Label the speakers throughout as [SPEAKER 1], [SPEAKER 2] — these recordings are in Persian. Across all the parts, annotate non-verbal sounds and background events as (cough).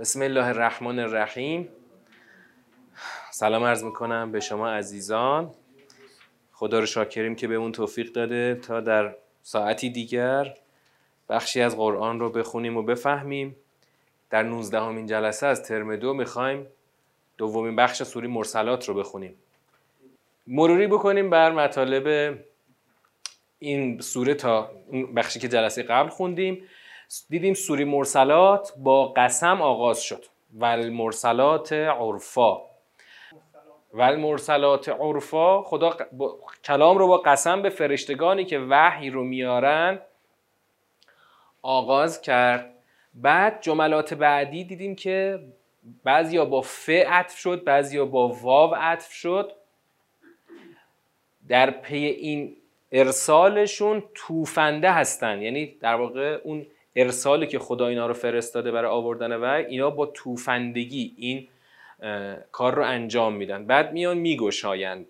[SPEAKER 1] بسم الله الرحمن الرحیم سلام عرض می‌کنم به شما عزیزان. خدا رو شاکریم که به اون توفیق داده تا در ساعتی دیگر بخشی از قرآن رو بخونیم و بفهمیم. در 19 همین جلسه از ترم دو می‌خوایم دومین بخش سوری مرسلات رو بخونیم. مروری بکنیم بر مطالب این سوره تا بخشی که جلسه قبل خوندیم. دیدیم سوری مرسلات با قسم آغاز شد. ول مرسلات عرفا. ول مرسلات عرفا خدا کلام رو با قسم به فرشتگانی که وحی رو میارن آغاز کرد. بعد جملات بعدی دیدیم که بعضیا با ف عطف شد بعضیا با واو عطف شد. در پی این ارسالشون توفنده هستن. یعنی در واقع اون ارسالی که خدا اینا رو فرستاده برای آوردن و اینا با توفندگی این کار رو انجام میدن. بعد میان میگشایند.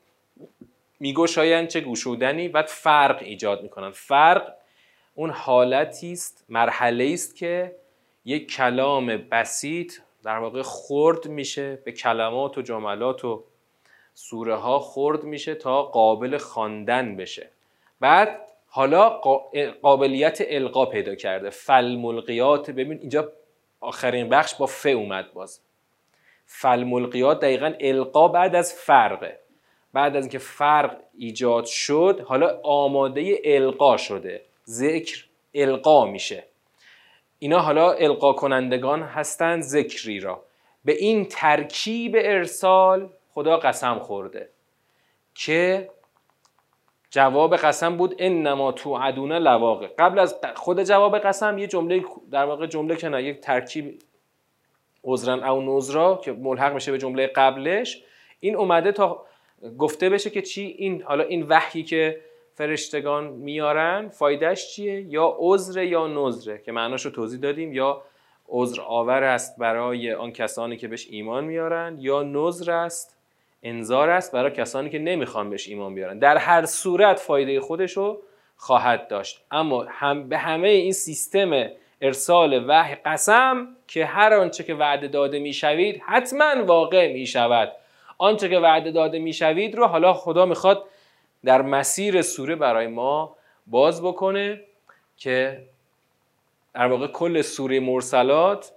[SPEAKER 1] میگشایند چه گوشودنی بعد فرق ایجاد می‌کنن. فرق اون حالتی است مرحله است که یک کلام بسیط در واقع خرد میشه به کلمات و جملات و سوره ها خرد میشه تا قابل خواندن بشه. بعد حالا قابلیت القا پیدا کرده. فالملقیات ببین اینجا آخرین بخش با ف اومد باز. فالملقیات دقیقا القا بعد از فرقه. بعد از اینکه فرق ایجاد شد حالا آماده القا شده. ذکر القا میشه. اینا حالا القا کنندگان هستند ذکری را. به این ترکیب ارسال خدا قسم خورده که جواب قسم بود انما توعدون لواقع. قبل از خود جواب قسم یه جمله در واقع جمله که نه یک ترکیب عذرا او نذرا که ملحق میشه به جمله قبلش. این اومده تا گفته بشه که چی؟ این حالا این وحی که فرشتگان میارن فایدهش چیه؟ یا عذر یا نذره که معناش رو توضیح دادیم. یا عذر آور است برای آن کسانی که بهش ایمان میارن یا نذر است انذار است برای کسانی که نمی‌خوان بهش ایمان بیارن. در هر صورت فایده خودش رو خواهد داشت. اما هم به همه این سیستم ارسال وحی قسم که هر آنچه که وعده داده می‌شوید حتما واقع می‌شود. آنچه که وعده داده می‌شوید رو حالا خدا می‌خواد در مسیر سوره برای ما باز بکنه که در واقع کل سوره مرسلات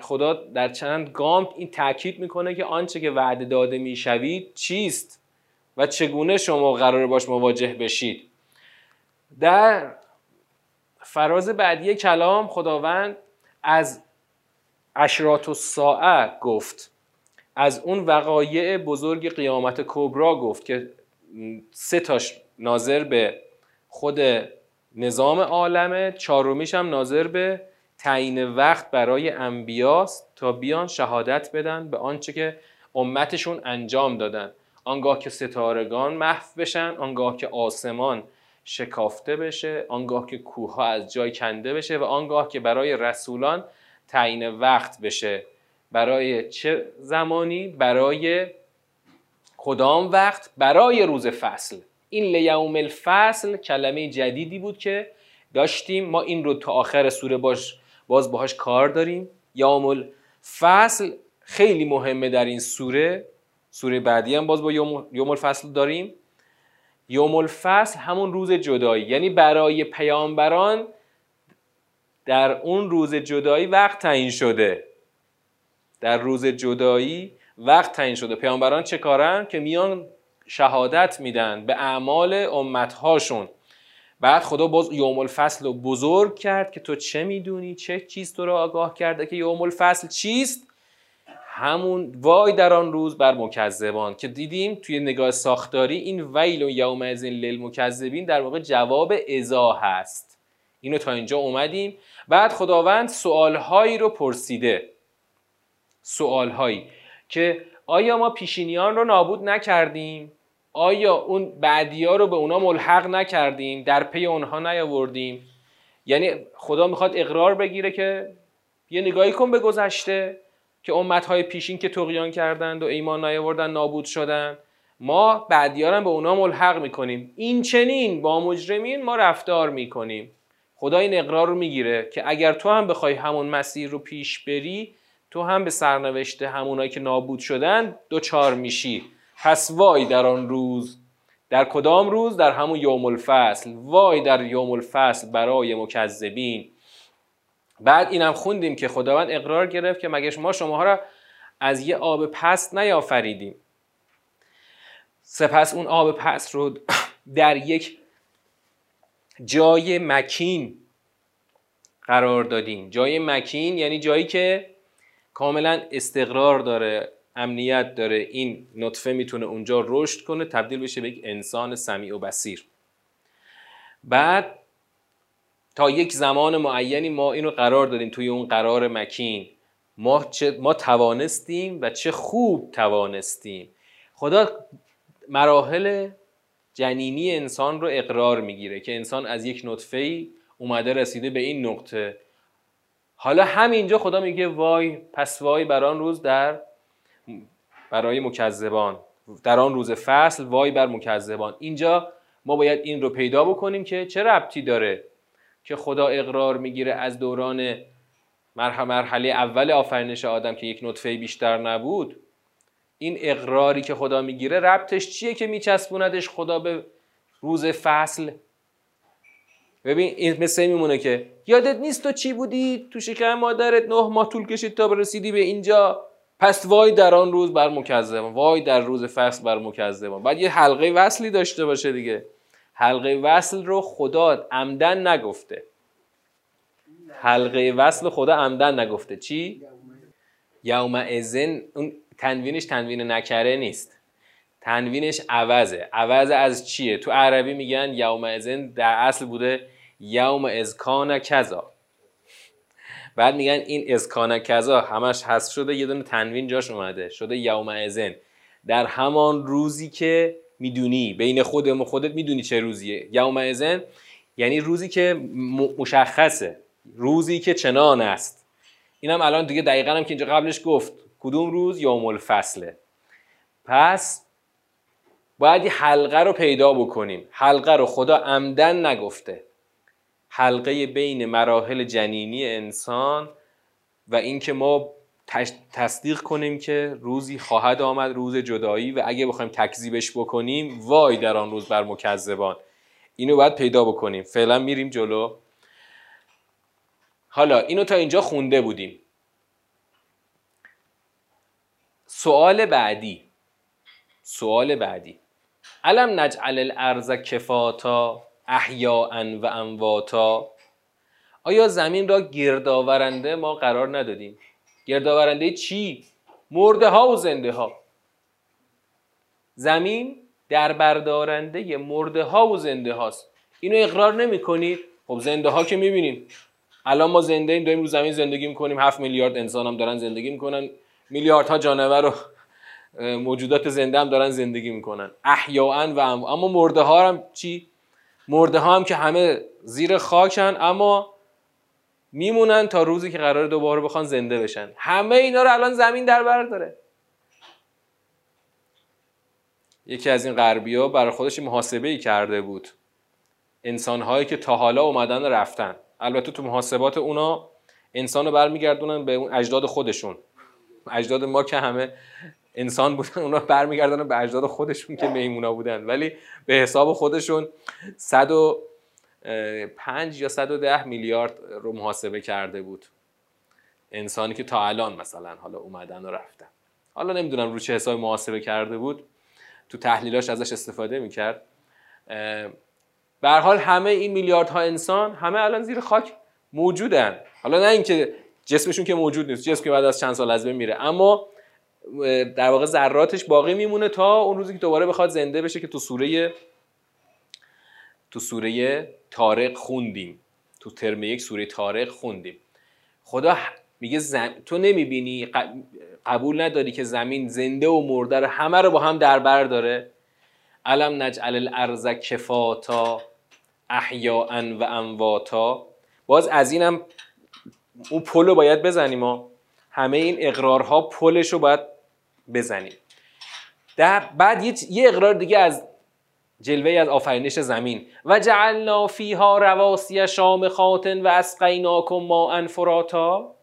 [SPEAKER 1] خدا در چند گام این تاکید می‌کنه که آنچه که وعده داده می‌شوید چیست و چگونه شما قرار باش مواجه بشید. در فراز بعدی کلام خداوند از اشرات الساعه گفت. از اون وقایع بزرگ قیامت کبرا گفت که سه تاش ناظر به خود نظام عالمه چهارمیش هم ناظر به تعیین وقت برای انبیاست تا بیان شهادت بدن به آنچه که امتشون انجام دادن. آنگاه که ستارگان محو بشن آنگاه که آسمان شکافته بشه آنگاه که کوه از جای کنده بشه و آنگاه که برای رسولان تعیین وقت بشه. برای چه زمانی؟ برای کدام وقت؟ برای روز فصل. این لیوم الفصل کلمه جدیدی بود که داشتیم. ما این رو تا آخر سوره باش باز باهاش کار داریم. یوم الفصل خیلی مهمه در این سوره. سوره بعدی هم باز با یوم الفصل داریم. یوم الفصل همون روز جدایی. یعنی برای پیامبران در اون روز جدایی وقت تعیین شده. در روز جدایی وقت تعیین شده. پیامبران چه کارن؟ که میان شهادت میدن به اعمال امتهاشون. بعد خدا باز یوم الفصل رو بزرگ کرد که تو چه می‌دونی؟ چه چیز تو رو آگاه کرده که یوم الفصل چیست؟ همون وای در آن روز بر مکذبان که دیدیم توی نگاه ساختاری این ویل و یوم از این للمکذبین در واقع جواب ازا هست. اینو تا اینجا اومدیم. بعد خداوند سوالهایی رو پرسیده. سوالهایی که آیا ما پیشینیان رو نابود نکردیم؟ آیا اون بعدی ها رو به اونا ملحق نکردیم؟ در پی اونها نیاوردیم؟ یعنی خدا می‌خواد اقرار بگیره که یه نگاهی کن به گذشته که های پیشین که تقیان کردند و ایمان نیاوردن نابود شدن. ما بعدیارم به اونا ملحق می‌کنیم. این چنین با مجرمین ما رفتار می‌کنیم. خدا این اقرار رو می‌گیره که اگر تو هم بخوای همون مسیر رو پیش بری تو هم به سرنوشته همونایی که نابود شدن دوچار میشی. پس وای در آن روز. در کدام روز؟ در همون یوم الفصل وای در یوم الفصل برای مکذبین. بعد اینم خوندیم که خداوند اقرار گرفت که مگه ما شماها را از یه آب پست نیافریدیم. سپس اون آب پست رو در یک جای مکین قرار دادیم. جای مکین یعنی جایی که کاملا استقرار داره. امنیت داره. این نطفه می‌تونه اونجا رشد کنه تبدیل بشه به یک انسان سمیع و بسیر بعد تا یک زمان معینی ما اینو قرار دادیم توی اون قرار مکین. ما, چه، ما توانستیم و چه خوب توانستیم. خدا مراحل جنینی انسان رو اقرار می‌گیره که انسان از یک نطفه ای اومده رسیده به این نقطه. حالا همینجا خدا میگه وای پس وای بر آن روز در برای مکذبان. در آن روز فصل وای بر مکذبان. اینجا ما باید این رو پیدا بکنیم که چه ربطی داره که خدا اقرار می‌گیره از دوران مرحله اول آفرینش آدم که یک نطفه بیشتر نبود. این اقراری که خدا می‌گیره ربطش چیه که میچسبوندش خدا به روز فصل؟ ببین این مثل میمونه که یادت نیست تو چی بودی؟ تو شکم مادرت نه ماه طول کشید تا رسیدی به اینجا. پس وای در آن روز بر مکذبان وای در روز فصل بر مکذبان. بعد یه حلقه وصلی داشته باشه دیگه. حلقه وصل رو خدا عمدن نگفته. حلقه وصل خدا عمدن نگفته. چی؟ یوم ازن اون تنوینش تنوین نکره نیست. تنوینش عوضه. عوض از چیه؟ تو عربی میگن یوم ازن در اصل بوده یوم ازکان کذا. بعد میگن این ازکان کذا همش هست شده یه دونه تنوین جاش اومده شده یوم ازن در همان روزی که می‌دونی بین خودم و خودت می‌دونی چه روزیه. یوم ازن یعنی روزی که مشخصه روزی که چنان است. اینم الان دیگه دقیقا هم که اینجا قبلش گفت کدوم روز؟ یوم الفصله پس باید حلقه رو پیدا بکنیم. حلقه رو خدا عمدن نگفته. حلقه بین مراحل جنینی انسان و اینکه ما تصدیق کنیم که روزی خواهد آمد روز جدایی و اگه بخوایم تکذیبش بکنیم وای در آن روز بر مکذبان. اینو باید پیدا بکنیم. فعلا میریم جلو. حالا اینو تا اینجا خونده بودیم. سوال بعدی. سوال بعدی. علم نجعل الارض کفاتا؟ احیاء و امواتا. آیا زمین را گردآورنده ما قرار ندادیم؟ گردآورنده چی؟ مرده ها و زنده ها. زمین در بردارنده مرده ها و زنده هاست. اینو اقرار نمی کنید؟ خب زنده ها که می‌بینیم. الان ما زنده ایم داریم رو زمین زندگی می‌کنیم. هفت میلیارد انسان هم دارن زندگی می‌کنن. میلیاردها جانور و موجودات زنده هم دارن زندگی می‌کنن. احیاء و اما مرده ها هم چی؟ مرده ها هم که همه زیر خاکن اما میمونن تا روزی که قرار دوباره بخوان زنده بشن. همه اینا رو الان زمین در بر داره. یکی از این غربی ها برای خودش محاسبه ای کرده بود. انسان هایی که تا حالا اومدن رفتن. البته تو محاسبات اونا انسان رو برمیگردونن به اون اجداد خودشون. اجداد ما که همه انسان بودن اونا برمیگردن به اجداد خودشون که میمونا بودن. ولی به حساب خودشون 105 یا 110 میلیارد رو محاسبه کرده بود. انسانی که تا الان مثلا حالا اومدن و رفتن. حالا نمی‌دونم رو چه حساب محاسبه کرده بود. تو تحلیلاش ازش استفاده می‌کرد. به حال همه این میلیاردها انسان همه الان زیر خاک موجودن. حالا نه اینکه جسمشون که موجود نیست جسم که بعد از چند سال از بین میره. اما در واقع ذراتش باقی میمونه تا اون روزی که دوباره بخواد زنده بشه که تو سوره تو سوره تارق خوندیم. تو ترم یک سوره تارق خوندیم. خدا میگه زم... تو نمی‌بینی قبول نداری که زمین زنده و مرده رو همه رو با هم در بر داره؟ علم نجعل الارض کفاتا احیاء و امواتا؟ باز از اینم اون پلو باید بزنیم ها. همه این اقرارها پلش رو باید بزنیم. در بعد یه اقرار دیگه از جلوه از آفرینش زمین. و جعلنا فیها رواسی خاطن و اسقیناکم ما انفراتا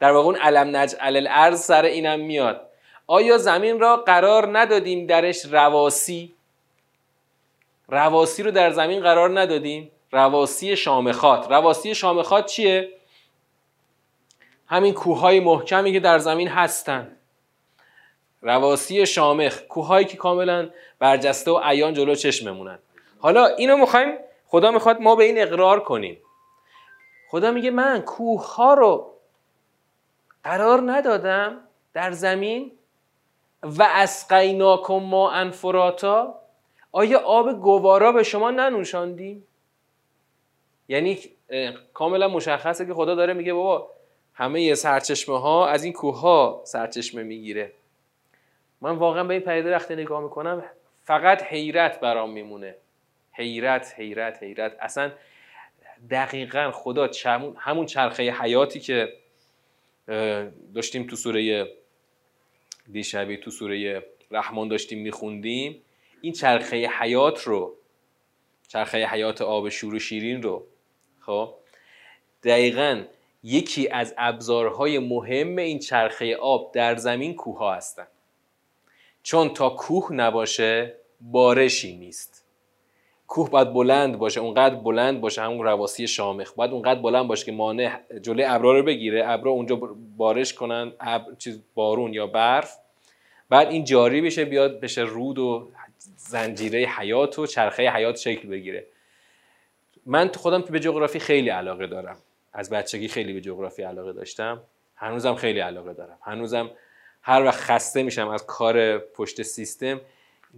[SPEAKER 1] در واقع اون علم نجعل الارض سر اینم میاد. آیا زمین را قرار ندادیم درش رواسی؟ رواسی رو در زمین قرار ندادیم. رواسی شامخات رواسی شامخات چیه؟ همین کوههای محکمی که در زمین هستن. رواسی شامخ کوههایی که کاملا برجسته و عیان جلو چشممونن. حالا اینو می‌خوایم خدا می‌خواد ما به این اقرار کنیم. خدا میگه من کوه ها رو قرار ندادم در زمین و اسقیناکم ما انفراتا. آیا آب گوارا به شما ننوشاندیم؟ یعنی کاملا مشخصه که خدا داره میگه بابا همه سرچشمه ها از این کوه ها سرچشمه می‌گیره. من واقعا به این پدیده وقتی نگاه می‌کنم فقط حیرت برام میمونه. حیرت حیرت حیرت. اصلا دقیقا خدا همون چرخه حیاتی که داشتیم تو سوره دیشبی تو سوره رحمان داشتیم میخوندیم. این چرخه حیات رو چرخه حیات آب شور و شیرین رو خب؟ دقیقا یکی از ابزارهای مهم این چرخه آب در زمین کوه هستن. چون تا کوه نباشه بارشی نیست. کوه باید بلند باشه اونقدر بلند باشه همون رواسی شامخ. باید اونقدر بلند باشه که مانع جلوی ابرا رو بگیره. ابرا اونجا بارش کنن چیز بارون یا برف. بعد این جاری بشه بیاد بشه رود و زنجیره حیات و چرخه حیات شکل بگیره. من خودم به جغرافی خیلی علاقه دارم. از بچگی خیلی به جغرافی علاقه داشتم. هنوزم خیلی علاقه دارم. هنوزم هر وقت خسته میشم از کار پشت سیستم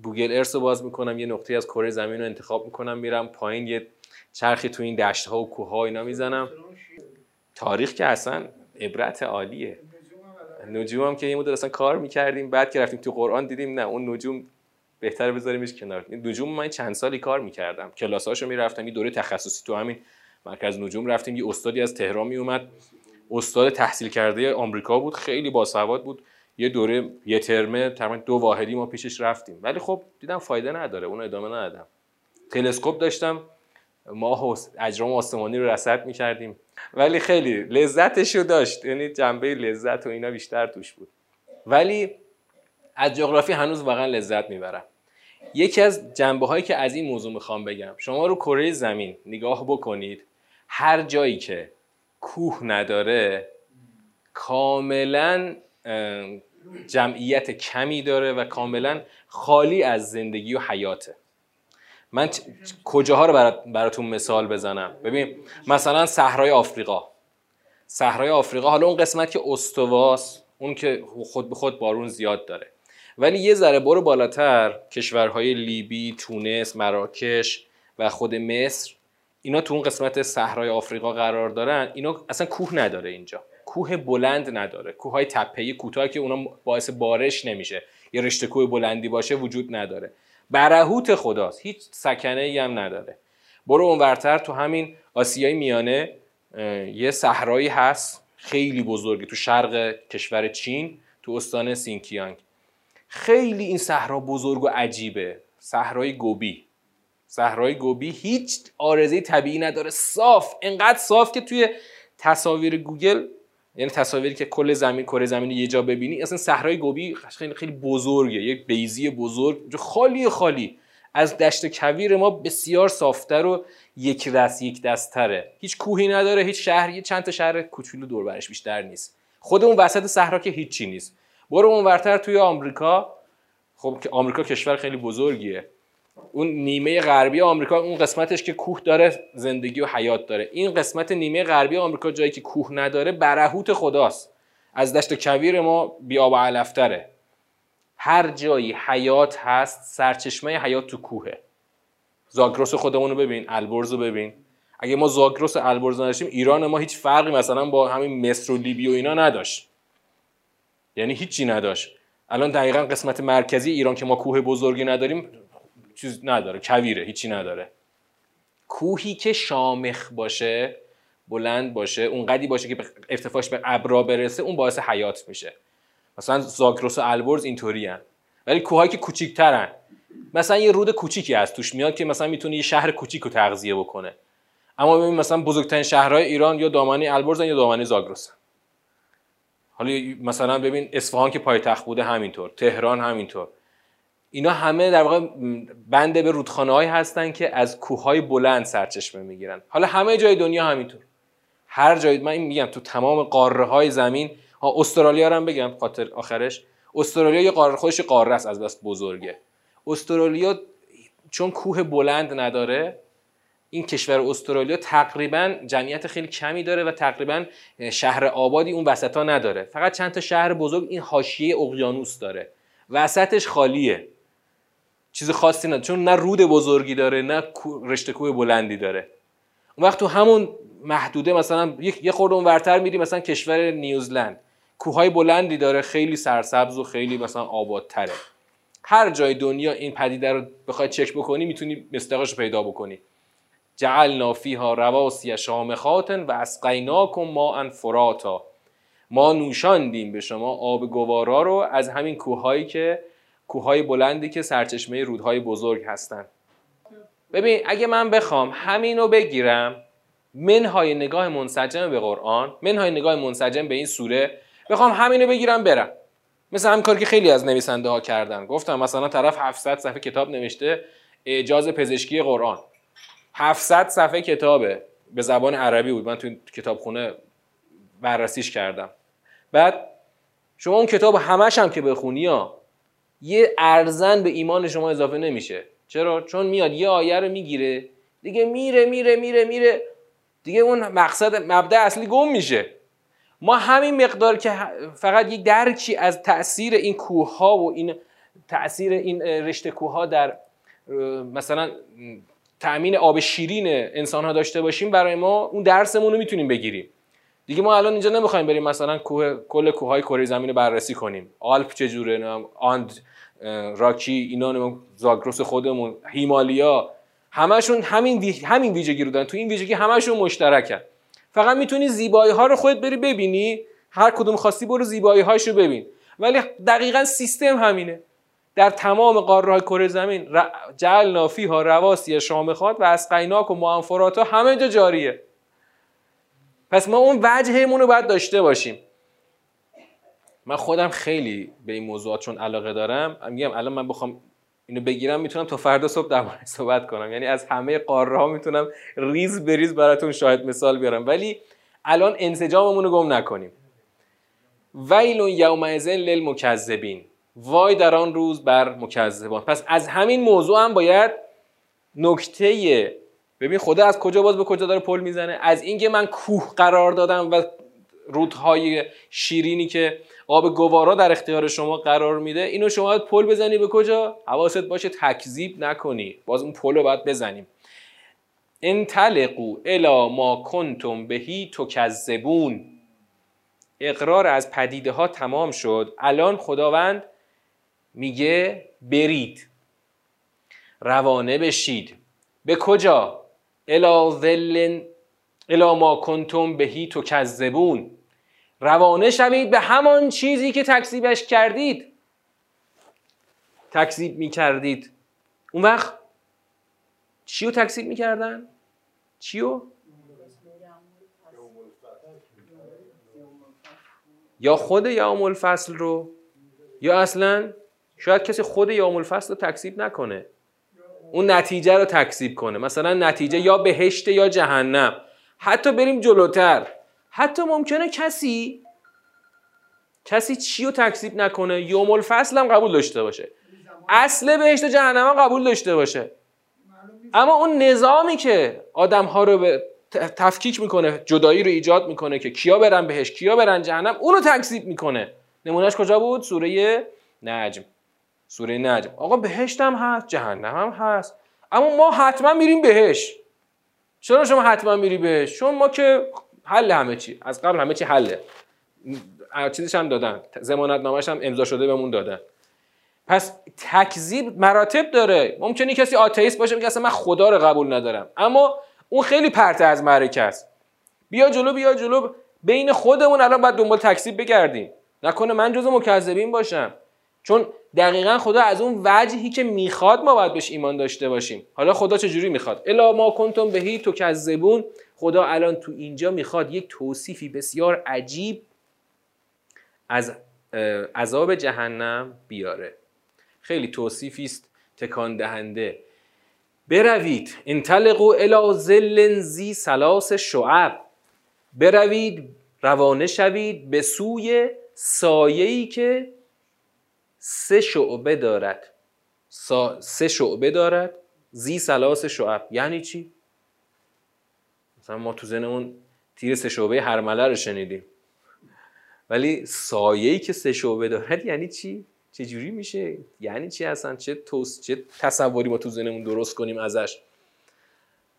[SPEAKER 1] گوگل ارس رو باز می‌کنم یه نقطه از کره زمین رو انتخاب می‌کنم میرم پایین یه چرخی تو این دشت ها و کوه ها اینا می‌زنم. تاریخ که اصلا عبرت عالیه. نجوم هم که یه مدت اصلا کار می‌کردیم بعد که رفتیم تو قرآن دیدیم نه اون نجوم بهتر بذاریمش کنار. نجوم من چند سالی کار می‌کردم. کلاساشو می‌رفتم یه دوره تخصصی تو همین مرکز نجوم رفتیم یه استادی از تهران میومد استاد تحصیل کرده آمریکا بود خیلی باسواد بود. یه دوره یه ترمه تقریبا دو واحدی ما پیشش رفتیم. ولی خب دیدم فایده نداره اون ادامه ندادم. تلسکوپ داشتم ماه اجرام آسمانی رو رصد می‌کردیم. ولی خیلی لذتش رو داشت یعنی جنبه لذت و اینا بیشتر توش بود. ولی از جغرافی هنوز واقعا لذت می‌برم. یکی از جنبه هایی که از این موضوع می‌خوام بگم شما رو کره زمین نگاه بکنید هر جایی که کوه نداره کاملا جمعیت کمی داره و کاملا خالی از زندگی و حیاته. من کجاها رو براتون مثال بزنم؟ ببین مثلا صحرای آفریقا. صحرای آفریقا حالا اون قسمت که استواس اون که خود به خود بارون زیاد داره. ولی یه ذره برو بالاتر کشورهای لیبی، تونس، مراکش و خود مصر اینا تو اون قسمت صحرای آفریقا قرار دارن. اینا اصلا کوه نداره اینجا. کوه بلند نداره. کوه های تپه‌ای کوتاه که اونا باعث بارش نمیشه. یه رشته کوه بلندی باشه وجود نداره. برهوت خداست. هیچ سکنه ای هم نداره. برو اونورتر تو همین آسیای میانه یه صحرایی هست خیلی بزرگی تو شرق کشور چین تو استان سینکیانگ. خیلی این صحرا بزرگ و عجیبه. صحرای گوبی. صحرای گوبی هیچ عارضه طبیعی نداره. صاف. انقدر صاف که توی تصاویر گوگل یعنی تصاویری که کل زمین کره زمین یه جا ببینی اصلا صحرای گوبی خیلی خیلی بزرگه یک بیضی بزرگ خالی خالی. از دشت کویر ما بسیار صافتر و یک رس یک دستره. هیچ کوهی نداره هیچ شهری چند تا شهر کوچولو دور برش بیشتر نیست. خود اون وسط صحرا که هیچی نیست. برو اون ورتر توی آمریکا. خب که آمریکا کشور خیلی بزرگیه. اون نیمه غربی آمریکا اون قسمتش که کوه داره زندگی و حیات داره. این قسمت نیمه غربی آمریکا جایی که کوه نداره برهوت خداست. از دشت کویر ما بیاب و علفتره. هر جایی حیات هست سرچشمه حیات تو کوهه. زاگرس خودمون رو ببین البرز رو ببین. اگه ما زاگرس البرز نداشتیم ایران ما هیچ فرقی مثلا با همین مصر و لیبی و اینا نداشت. یعنی هیچی نداشت. الان دقیقا قسمت مرکزی ایران که ما کوه بزرگی نداریم چیز نداره کویره هیچی نداره. کوهی که شامخ باشه بلند باشه اونقدی باشه که ارتفاعش به ابرا برسه اون باعث حیات میشه. مثلا زاگرس و البرز اینطوری. ولی کوهایی که کوچیکترن. مثلا یه رود کوچیکی از توش میاد که مثلا می‌تونه یه شهر کوچیک رو تغذیه بکنه. اما ببین مثلا بزرگترین شهرهای ایران یا دامنه البرز یا دامنه زاگرس حالا مثلا ببین اصفهان که پایتخت بوده همینطور تهران همینطور. اینا همه در واقع بنده به رودخانه هایی هستن که از کوههای بلند سرچشمه می‌گیرن. حالا همه جای دنیا همینطور. هر جای من این میگم تو تمام قاره های زمین ها استرالیا رو هم بگم خاطر آخرش. استرالیا یه قاره خودش قاره است از بس بزرگه. استرالیا چون کوه بلند نداره این کشور استرالیا تقریبا جمعیت خیلی کمی داره و تقریبا شهر آبادی اون وسطا نداره. فقط چند تا شهر بزرگ این حاشیه اقیانوس داره. وسطش خالیه. چیز خاصی نداره. چون نه رود بزرگی داره نه رشته کوه بلندی داره. اون وقت تو همون محدوده مثلا یه خورده اون ورتر میری مثلا کشور نیوزلند. کوههای بلندی داره خیلی سرسبز و خیلی مثلا آبادتره. هر جای دنیا این پدیده رو بخوای چک بکنی می‌تونی مستقاش پیدا بکنی. جعلنا فیها رواسی شامخات و اسقیناکم ما فراتا. ما نوشاندیم به شما آب گوارا رو از همین کوههایی که کوههای بلندی که سرچشمه رودهای بزرگ هستن. ببین اگه من بخوام همین رو بگیرم منهای نگاه منسجم به قرآن منهای نگاه منسجم به این سوره بخوام همینو بگیرم برم. مثل همین کاری که خیلی از نویسنده ها کردن. گفتم مثلا طرف 700 صفحه کتاب نوشته اعجاز پزشکی قرآن. 700 صفحه کتابه. به زبان عربی بود. من تو کتابخونه بررسیش کردم. بعد شما اون کتاب همش هم که بخونی ها یه ارزن به ایمان شما اضافه نمیشه. چرا؟ چون میاد یه آیه رو می‌گیره دیگه میره میره میره میره. دیگه اون مقصد مبدا اصلی گم میشه. ما همین مقدار که فقط یک درکی از تاثیر این کوه ها و این تاثیر این رشته کوه ها در مثلا تأمین آب شیرین انسان ها داشته باشیم برای ما اون درسمون رو می‌تونیم بگیریم. دیگه ما الان اینجا نمی‌خوایم بریم مثلا کوه کل کوههای کره زمین رو بررسی کنیم. آلپ چجوره؟ آند راکی اینا زاگرس خودمون هیمالیا همشون همین همین ویژگی رو دارن. تو این ویژگی همشون مشترکن. فقط می‌تونی زیبایی ها رو خودت بری ببینی. هر کدوم خواستی برو زیبایی هاشو ببین. ولی دقیقا سیستم همینه. در تمام قاره کره زمین جعل ها رواسی شامخات و اسقیناک و معنفرات ها همه جا جاریه. پس ما اون وجهمون رو باید داشته باشیم. من خودم خیلی به این موضوعات چون علاقه دارم میگم الان من بخوام اینو بگیرم می‌تونم تا فردا صبح در مورد (laughs) صحبت کنم. یعنی از همه قاره ها می‌تونم ریز بریز براتون شاید مثال بیارم. ولی الان انسجاممون رو گم نکنیم. ویل یومئذ للمکذبین. وای در آن روز بر مکذبان. پس از همین موضوع هم باید نکته ببین خدا از کجا باز به کجا داره پل می‌زنه. از اینکه من کوه قرار دادم و رودهای شیرینی که آب گوارا در اختیار شما قرار میده. اینو شما باید پل بزنی. به کجا؟ حواست باشه تکذیب نکنی. باز اون پل رو باید بزنیم. انطلقوا الا ما کنتم بهی تکذبون. اقرار از پدیده ها تمام شد. الان خداوند میگه برید. روانه بشید. به کجا؟ الا ذل الا ما کنتم بهی تکذبون. روانه شوید به همان چیزی که تکذیبش کردید. تکذیب می کردید اون وقت چی رو تکذیب می کردن؟ چی رو؟ یا خود یوم الفصل رو؟ یا اصلا شاید کسی خود یوم الفصل رو تکذیب نکنه. اون نتیجه رو تکذیب کنه. مثلا نتیجه یا بهشت یا جهنم. حتی بریم جلوتر. حتی ممکنه کسی کسی چی رو تکذیب نکنه یوم الفصل هم قبول داشته باشه. اصل بهشت جهنم هم قبول داشته باشه. اما اون نظامی که آدم ها رو به تفکیک می‌کنه جدایی رو ایجاد می‌کنه که کیا برن بهش کیا برن جهنم اونو تکذیب می‌کنه. نمونهش کجا بود؟ سوره نجم. سوره نجم. آقا بهشت هم هست جهنم هم هست. اما ما حتما میریم بهش چرا شما حتما میری بهش چون ما که حل همه چی. از قبل همه چی حله. چیزش هم دادن. زمانت نامش هم امضا شده بهمون دادن. پس تکذیب مراتب داره. ممکنه کسی آتئیست باشه میگه اصلا من خدا رو قبول ندارم. اما اون خیلی پرته از معرکه است. بیا جلو بیا جلو. بین خودمون الان باید دنبال تکذیب بگردیم. نکنه من جز مکذبین باشم. چون دقیقا خدا از اون وجهی که می‌خواد ما باید بهش ایمان داشته باشیم. حالا خدا چجوری می‌خواد؟ الا ما کنتم بهی تو کذبون خدا الان تو اینجا می‌خواد یک توصیفی بسیار عجیب از عذاب جهنم بیاره. خیلی توصیفی است تکان دهنده. بروید انطلقوا الی ظل زی سلاس شعب. بروید روانه شوید به سوی سایه‌ای که سه شعبه دارد. سه شعبه دارد. زی سلاس شعب. یعنی چی؟ مثلا ما تو زنمون تیر سه شعبه هرمله رو شنیدیم. ولی سایه‌ای که سه شعبه دارد یعنی چی؟ چه جوری میشه؟ یعنی چی اصلا؟ چه توس چه تصوری ما تو ذهنمون درست کنیم ازش؟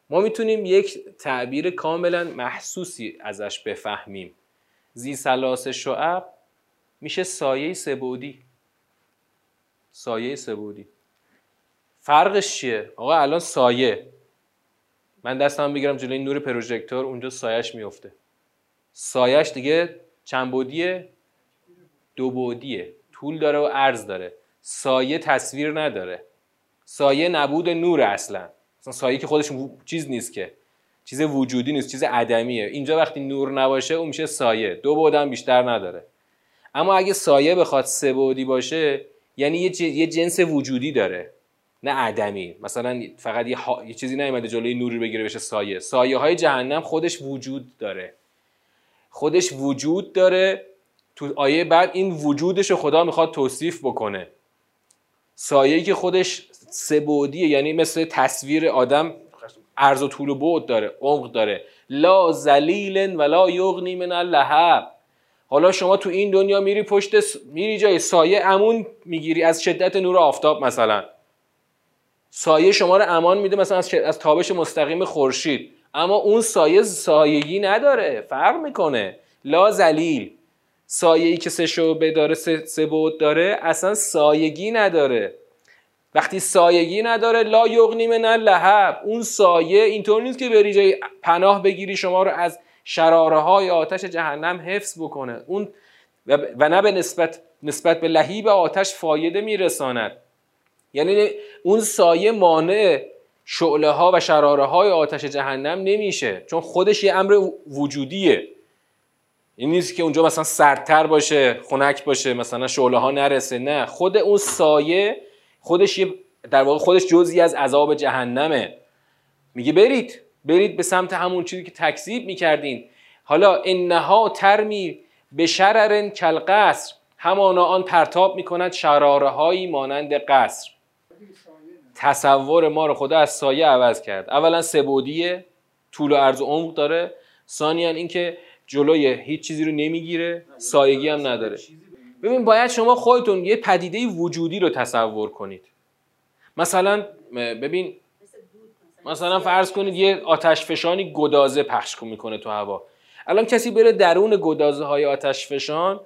[SPEAKER 1] ما می‌تونیم یک تعبیر کاملا محسوسی ازش بفهمیم. زی سلاس شعب میشه سایه سبودی. سایه سبودی. فرقش چیه؟ آقا الان سایه. من دستم بگیرم جلوی نور پروژکتور اونجا سایش میفته سایش دیگه چند بودیه؟ دو بودیه. طول داره و عرض داره. سایه تصویر نداره. سایه نبود نور اصلا. اصلا سایه که خودش چیز نیست که. چیز وجودی نیست چیز عدمیه. اینجا وقتی نور نباشه اون میشه سایه. دو بودم بیشتر نداره. اما اگه سایه بخواد سه بودی باشه یعنی یه, جنس وجودی داره. نه عدمی. مثلا فقط یه, یه چیزی نیومده جلوی نوری بگیره بشه سایه. سایه های جهنم خودش وجود داره. خودش وجود داره. تو آیه بعد این وجودش رو خدا می‌خواد توصیف بکنه. سایه‌ای که خودش سبودیه یعنی مثل تصویر آدم عرض و طول و بعد داره عمق داره. لا ذلیل ولا یغنی من اللهب. حالا شما تو این دنیا میری پشت میری جای سایه امون می‌گیری از شدت نور آفتاب مثلا. سایه شما رو امان میده مثلا از, از تابش مستقیم خورشید. اما اون سایه سایگی نداره. فرق می‌کنه. لا ذلیل. سایه ای که سه شعبه داره سه, سه بود داره اصلا سایگی نداره. وقتی سایگی نداره لا یغنی من لحب اون سایه اینطور نیست که بری جای پناه بگیری شما رو از شراره های آتش جهنم حفظ بکنه. اون و نه به نسبت نسبت به لهیب آتش فایده میرساند. یعنی اون سایه مانع شعله ها و شراره های آتش جهنم نمیشه. چون خودش یه امر وجودیه. این نیست که اونجا مثلا سردتر باشه خنک باشه مثلا شعله ها نرسه. نه خود اون سایه خودش یه در واقع خودش جزئی از عذاب جهنمه. میگه برید برید به سمت همون چیزی که تکذیب می‌کردین. حالا انها ترمی به شرر کلقصر همانا آن پرتاب می‌کند شراره هایی مانند قصر. تصور ما رو خدا از سایه عوض کرد. اولا سبودیه طول و عرض و عمق داره. ثانیا اینکه جلوی هیچ چیزی رو نمی‌گیره سایگی هم نداره. ببین باید شما خودتون یه پدیده وجودی رو تصور کنید. مثلا ببین مثلا فرض کنید یه آتش فشانی گدازه پخش می‌کنه تو هوا. الان کسی بره درون گدازه های آتش فشان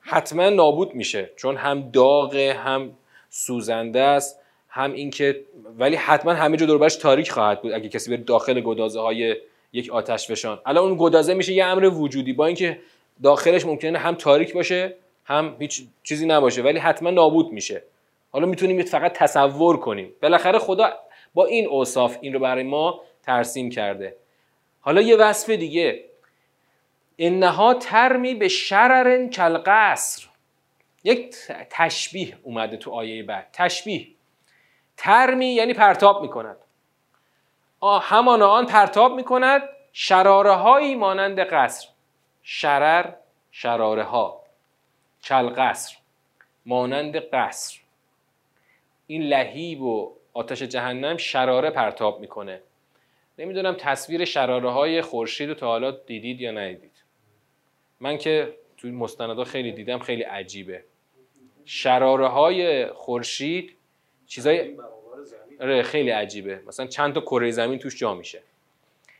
[SPEAKER 1] حتما نابود میشه. چون هم داغه هم سوزنده است. هم اینکه ولی حتما همه جا دوربرش تاریک خواهد بود اگه کسی بره داخل گدازه های یک آتش فشان. الان اون گدازه میشه یه امر وجودی. با اینکه داخلش ممکنه هم تاریک باشه هم هیچ چیزی نباشه ولی حتما نابود میشه. حالا می‌تونیم فقط تصور کنیم. بالاخره خدا با این اوصاف این رو برای ما ترسیم کرده. حالا یه وصف دیگه. انها ترمی به شرر کلقصر یک تشبیه اومده تو آیه بعد. تشبیه. ترمی یعنی پرتاب می‌کند. همان آن پرتاب می‌کند. شراره هایی مانند قصر. شرر شراره ها کلقصر مانند قصر. این لهیب و آتش جهنم شراره پرتاب می‌کنه. نمی‌دونم تصویر شراره های خورشید رو تا حالا دیدید یا ندیدید. من که توی مستندها خیلی دیدم خیلی عجیبه. شراره های خورشید چیزای آره خیلی عجیبه. مثلا چند تا کره زمین توش جا میشه.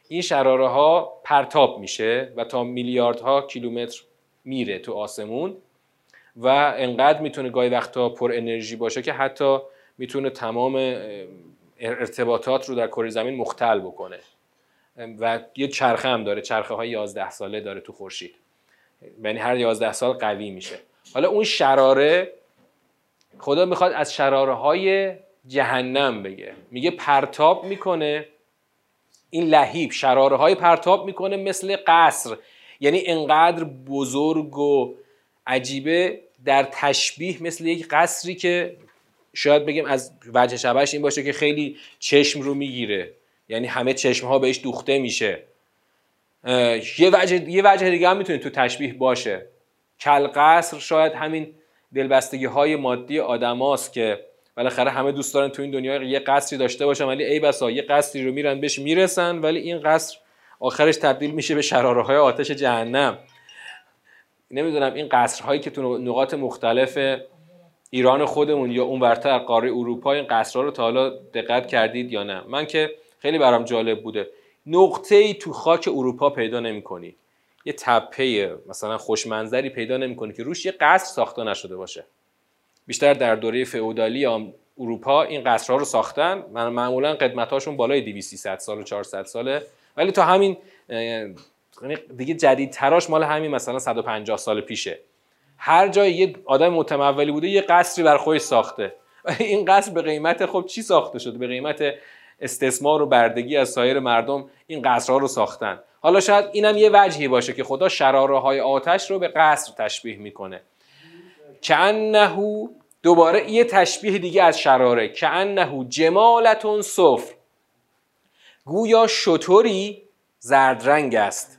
[SPEAKER 1] این شراره ها پرتاب میشه و تا میلیاردها کیلومتر میره تو آسمون و انقدر می‌تونه گاهی وقتا پر انرژی باشه که حتی می‌تونه تمام ارتباطات رو در کره زمین مختل بکنه. و یه چرخه هم داره چرخه های 11 ساله داره تو خورشید. یعنی هر 11 سال قوی میشه. حالا اون شراره خدا می‌خواد از شراره های جهنم بگه. میگه پرتاب می‌کنه این لهیب شراره های پرتاب می‌کنه مثل قصر. یعنی انقدر بزرگ و عجیبه در تشبیه مثل یک قصری که شاید بگیم از وجه شبهش این باشه که خیلی چشم رو می‌گیره. یعنی همه چشم ها بهش دوخته میشه. یه وجه, یه وجه دیگه هم می‌تونه تو تشبیه باشه. کل قصر شاید همین دلبستگی های مادی آدماست که بالاخره همه دوست دارن تو این دنیا یه قصری داشته باشن ولی ای بسا یه قصری رو میرن بهش می‌رسن ولی این قصر آخرش تبدیل میشه به شراره های آتش جهنم. نمی‌دونم این قصرهایی که تو نقاط مختلف ایران خودمون یا اون ورتر قاره اروپا این قصرها رو تا حالا دقت کردید یا نه؟ من که خیلی برام جالب بوده. نقطه ای تو خاک اروپا پیدا نمی‌کنی. یه تپه مثلا خوشمنظری پیدا نمی‌کنی که روش یه قصر ساخته نشده باشه. بیشتر در دوره فئودالی اروپا این قصرها رو ساختن معمولا قدمتاشون بالای 200 سال و 400 ساله. ولی تا همین یعنی دیگه جدید تراش مال همین مثلا 150 سال پیشه. هر جای یه آدم متمولی بوده یه قصری بر خودش ساخته. (laughs) این قصر به قیمت خب چی ساخته شده؟ به قیمت استثمار و بردگی از سایر مردم این قصرها رو ساختن. حالا شاید اینم یه وجهی باشه که خدا شراره های آتش رو به قصر تشبیه می‌کنه. که دوباره یه تشبیه دیگه از شراره. که انهو جمالتون صفر گویا شطوری زرد رنگ است.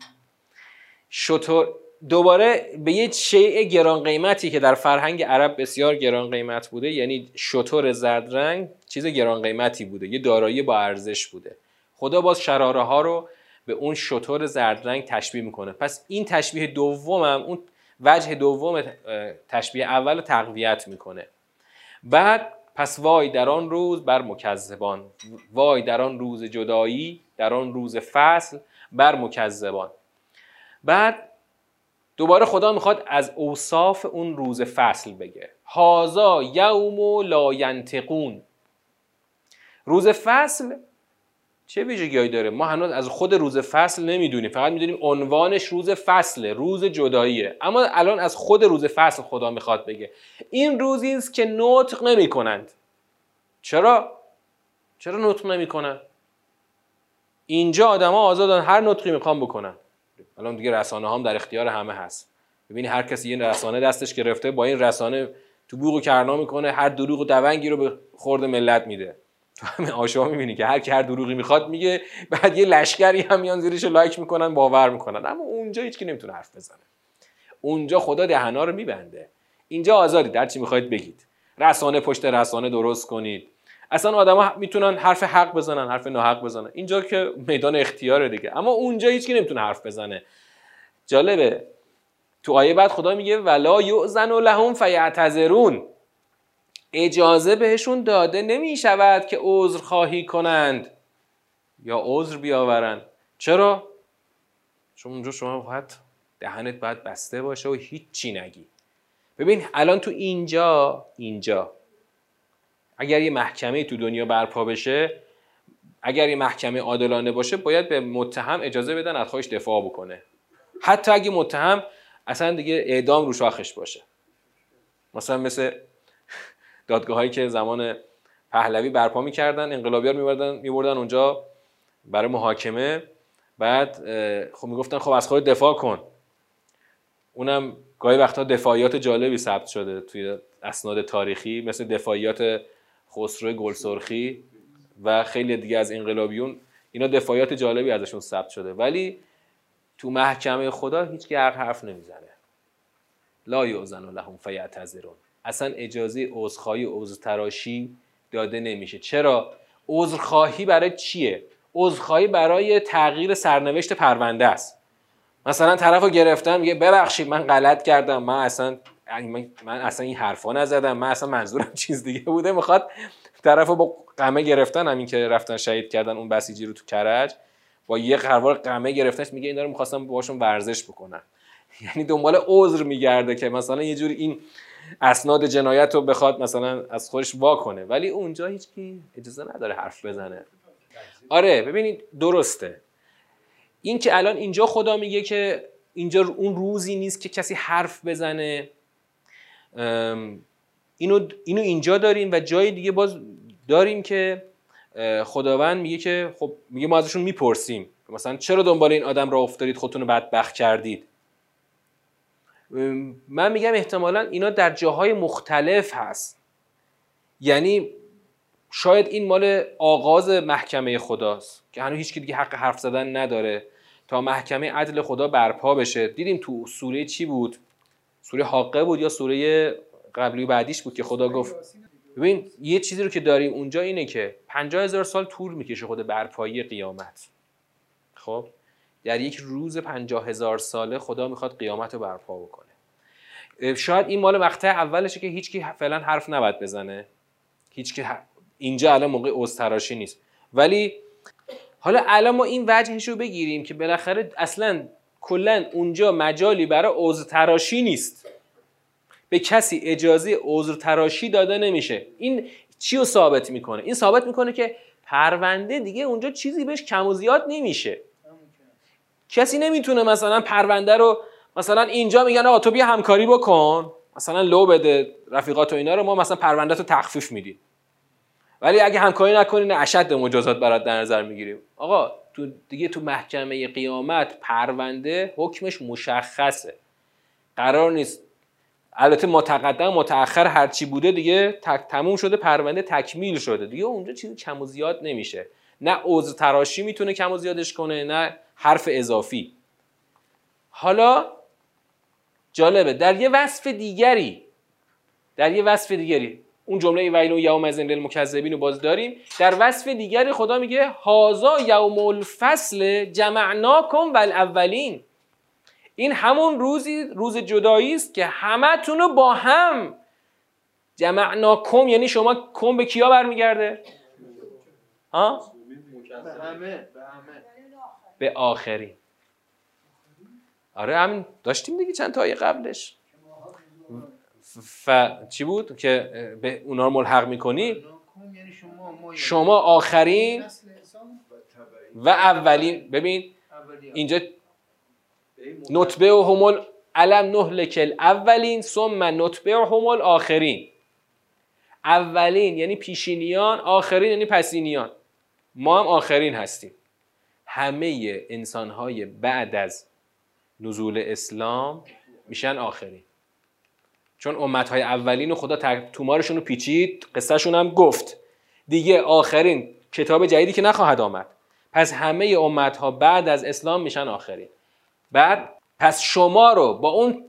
[SPEAKER 1] شطور دوباره به یه شیء گران قیمتی که در فرهنگ عرب بسیار گران قیمت بوده یعنی شطور زرد رنگ چیز گران قیمتی بوده یه دارایی با ارزش بوده. خدا باز شراره ها رو به اون شطور زرد رنگ تشبیه می‌کنه. پس این تشبیه دومم اون وجه دوم تشبیه اول تقویت می‌کنه. بعد پس وای در آن روز بر مکذبان. وای در آن روز جدایی در آن روز فصل بر مکذبان. بعد دوباره خدا می‌خواد از اوصاف اون روز فصل بگه. هازا یوم لا ینتقون روز فصل چه ویژگیهایی داره؟ ما هنوز از خود روز فصل نمی‌دونیم. فقط می‌دونیم عنوانش روز فصله روز جداییه. اما الان از خود روز فصل خدا می‌خواد بگه. این روزی است که نطق نمی کنند چرا؟ چرا نطق نمی‌کنن؟ اینجا آدما آزادن هر نطقی می‌خوان بکنن. الان دیگه رسانه هم در اختیار همه هست. ببینی هر کسی یه رسانه دستش گرفته با این رسانه تو بوق و کرنا می‌کنه هر دروغ و دونگی رو به خورد ملت میده. تو آشوا می‌بینی که هر کی هر دروغی می‌خواد میگه بعد یه لشکری هم میان زیرش لایک می‌کنن باور می‌کنن. اما اونجا هیچ کی نمی‌تونه حرف بزنه. اونجا خدا دهنا رو میبنده. اینجا آزادی در چی می‌خواید بگید. رسانه پشت رسانه درست کنید. اصلا آدما می‌تونن حرف حق بزنن حرف ناحق بزنن. اینجا که میدان اختیاره دیگه. اما اونجا هیچ کی نمی‌تونه حرف بزنه. جالبه. تو آیه بعد خدا میگه ولا یؤذن لهم فیعتذرون اجازه بهشون داده نمی شود که عذر خواهی کنند یا عذر بیاورند. چرا؟ چون اونجا شما باید دهنت باید بسته باشه و هیچی نگی. ببین الان تو اینجا اینجا. اگر یه محکمه تو دنیا برپا بشه اگر یه محکمه عادلانه باشه باید به متهم اجازه بدن از خودش دفاع بکنه. حتی اگه متهم اصلا دیگه اعدام رو شاخش باشه. مثلا مثل دادگاه هایی که زمان پهلوی برپا می‌کردن انقلابیار میبردن میبردن اونجا برای محاکمه. بعد خب می‌گفتن خب از خود دفاع کن. اونم گاهی وقتها دفاعیات جالبی ثبت شده توی اسناد تاریخی مثل دفاعیات خسرو گلسرخی و خیلی دیگه از انقلابیون. اینا دفاعیات جالبی ازشون ثبت شده. ولی تو محکمه خدا هیچ حرف نمی‌زنه. لا یعزن لهم فیعتذرون. اصلا اجازه عذرخواهی و تراشی داده نمیشه. چرا؟ عذرخواهی برای چیه؟ عذرخواهی برای تغییر سرنوشت پرونده است. مثلا طرف رو گرفتم میگه ببخشید من غلط کردم. من اصلا من اصلا این حرفا نزدم. من اصلا منظورم (laughs) چیز دیگه بوده. می‌خواد طرف با قمه گرفتن همین که رفتن شهید کردن اون بسیجی رو تو کرج با یه قروار قمه گرفتنش میگه اینا رو می‌خواستم باشون ورزش بکنن (laughs) یعنی دنبال عذر میگرده که مثلا یه جوری این اسناد جنایت رو بخواد مثلا از خودش وا کنه. ولی اونجا هیچ کی اجازه نداره حرف بزنه. آره ببینید درسته. این که الان اینجا خدا میگه که اینجا اون روزی نیست که کسی حرف بزنه. اینو, اینو اینجا داریم و جای دیگه باز داریم که خداوند میگه که خب میگه ما ازشون می‌پرسیم. مثلا چرا دنبال این آدم را افتادید؟ خودتون رو بدبخت کردید. من میگم احتمالا اینا در جاهای مختلف هست. یعنی شاید این مال آغاز محکمه خداست که هنوز هیچ دیگه حق حرف زدن نداره. تا محکمه عدل خدا برپا بشه. دیدیم تو سوره چی بود؟ سوره حاقه بود یا سوره قبلی و بعدیش بود که خدا گفت؟ ببین یه چیزی رو که داریم اونجا اینه که پنجاه هزار سال طول می‌کشه خود برپایی قیامت. خب؟ در یک روز پنجاه هزار ساله خدا می‌خواد قیامت رو برپا بکنه. شاید این مال مقطع اولشه که هیچکی فعلا حرف نباید بزنه. هیچکی اینجا الان موقع اوستراشی نیست. ولی حالا الان ما این وجهش رو بگیریم که بالاخره اصلا کلا اونجا مجالی برای عذر تراشی نیست. به کسی اجازه عذر تراشی داده نمیشه. این چی رو ثابت می‌کنه؟ این ثابت می‌کنه که پرونده دیگه اونجا چیزی بهش کم و زیاد نمیشه. کسی نمی‌تونه مثلا پرونده رو مثلا اینجا میگن آقا تو بیا همکاری بکن. مثلا لو بده رفیقات و اینا رو ما مثلا پرونده رو تخفیف میدیم. ولی اگه همکاری نکنی نه اشد مجازات برات در نظر می‌گیریم. آقا تو دیگه تو محکمه قیامت پرونده حکمش مشخصه. قرار نیست. البته متقدم متأخر هرچی بوده دیگه تک تموم شده پرونده تکمیل شده. دیگه اونجا چیزی کم و زیاد نمیشه. نه عضو تراشی می‌تونه کم و زیادش کنه نه حرف اضافی. حالا جالبه در یه وصف دیگری در یه وصف دیگری اون جمله ویل و یوم از للمکذبین رو باز داریم. در وصف دیگری خدا میگه هازا یوم الفصل جمعناکم والاولین این همون روزی روز جدایی است که همتون رو با هم جمعناکم یعنی شما کم به کیا برمیگرده؟ ها؟ به آخرین. آره همین داشتیم دیگه چند تا قبلش. ف... چی بود که به اونا رو ملحق می‌کنی؟ شما آخرین و اولین. ببین اینجا نطبه و همول علم نهلک اولین ثم نطبه و همول آخرین. اولین یعنی پیشینیان آخرین یعنی پسینیان. ما هم آخرین هستیم. همه انسانهای بعد از نزول اسلام میشن آخرین. چون امتهای اولین و خدا تومارشون رو پیچید قصهشون هم گفت. دیگه آخرین کتاب جدیدی که نخواهد آمد. پس همه امتها بعد از اسلام میشن آخرین. بعد پس شما رو با اون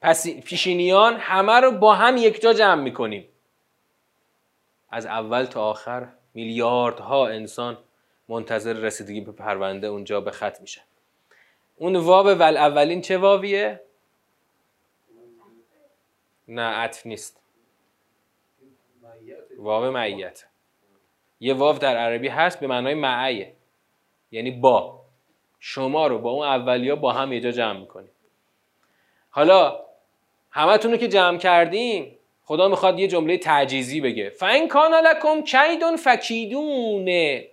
[SPEAKER 1] پس پیشینیان همه رو با هم یکجا جمع می‌کنیم. از اول تا آخر میلیاردها انسان منتظر رسیدگی به پرونده اونجا به خط میشه. اون واو ول اولین چه واویه؟ نه عطف نیست. واو معیت. یه واو در عربی هست به معنای معیه. یعنی با. شما رو با اون اولیا با هم یه جا جمع می‌کنیم. حالا همتون رو که جمع کردیم خدا می‌خواد یه جمله تعجیزی بگه. فین کان لکم کیدون فکیدونه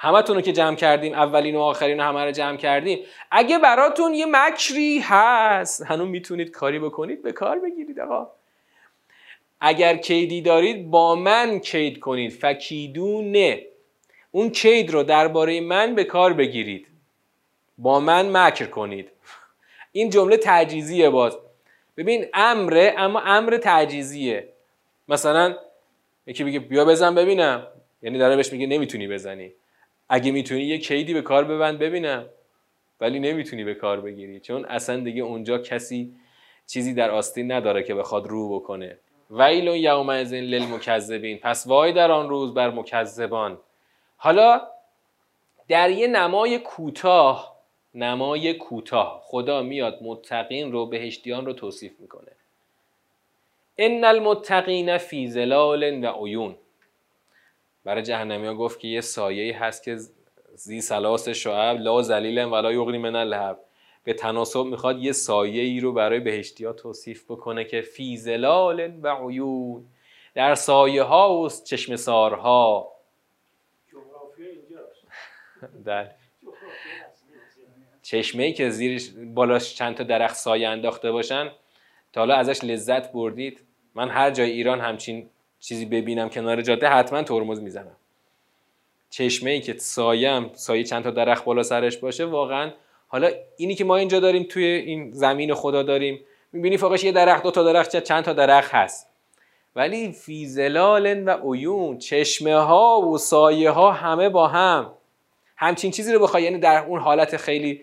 [SPEAKER 1] همتون رو که جمع کردیم اولین و آخرین همه رو جمع کردیم. اگه براتون یه مکری هست هنوز می‌تونید کاری بکنید به کار بگیرید آقا. اگر کیدی دارید با من کید کنید. فکیدونه. اون کید رو درباره من به کار بگیرید. با من مکر کنید. این جمله تعجیزیه باز. ببین امره اما امر تعجیزیه. مثلا یکی بگه بیا بزن ببینم. یعنی داره بهش میگه نمی‌تونی بزنی. اگه می‌تونی یه کیدی به کار ببند ببینم. ولی نمی‌تونی به کار بگیری. چون اصلا دیگه اونجا کسی چیزی در آستین نداره که بخواد رو بکنه. ویل یوم از للمکذبین. پس وای در آن روز بر مکذبان. حالا در یه نمای کوتاه نمای کوتاه خدا میاد متقین رو بهشتیان رو توصیف می‌کنه. ان المتقین فی ظلال و عیون. برای جهنمی ها گفت که یه سایه هست که زی سلاس شعب لا زلیل ولا یغنی من اللهب. به تناسب می‌خواد یه سایه ای رو برای بهشتی ها توصیف بکنه که فی زلال و عیون. در سایه ها و چشم سارها. (laughs) در چشمه ای که زیرش بالاش چند تا درخت سایه انداخته باشن تا حالا ازش لذت بردید. من هر جای ایران همچین چیزی ببینم کنار جاده حتما ترمز می‌زنم. چشمه ای که سایم سایه چند تا درخت بالا سرش باشه واقعا حالا اینی که ما اینجا داریم توی این زمین خدا داریم می‌بینی فقط یه درخت دو تا درخت چند تا درخت هست. ولی فی زلال و عیون چشمه ها و سایه ها همه با هم. همچین چیزی رو بخوای یعنی در اون حالت خیلی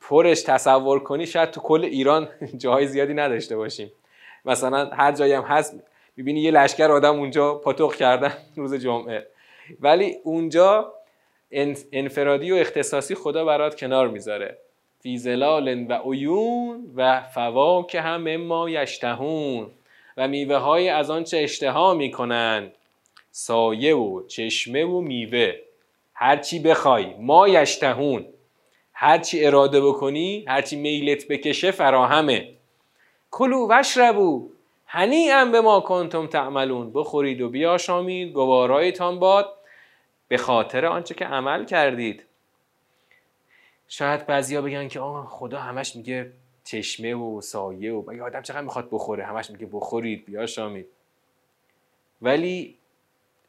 [SPEAKER 1] پرش تصور کنی شاید تو کل ایران (laughs) جاهای زیادی نداشته باشیم. مثلا هر جایی هم هست می‌بینی یه لشکر آدم اونجا پاتوق کردن (laughs) روز جمعه. ولی اونجا انفرادی و اختصاصی خدا برات کنار می‌ذاره. فی زلال و عیون و فواکه هم ما یشتهون. و میوه های از آنچه اشتها می‌کنند؟ سایه و چشمه و میوه. هرچی بخوای ما یشتهون. هرچی اراده بکنی هرچی میلت بکشه فراهمه. کلو وشربو هنی به ما کنتم تعملون بخورید و بیاشامید گوارایتان باد به خاطر آنچه که عمل کردید. شاید بعضیا بگن که آه خدا همش میگه چشمه و سایه و مگه آدم چقدر می‌خواد بخوره؟ همش میگه بخورید بیاشامید. ولی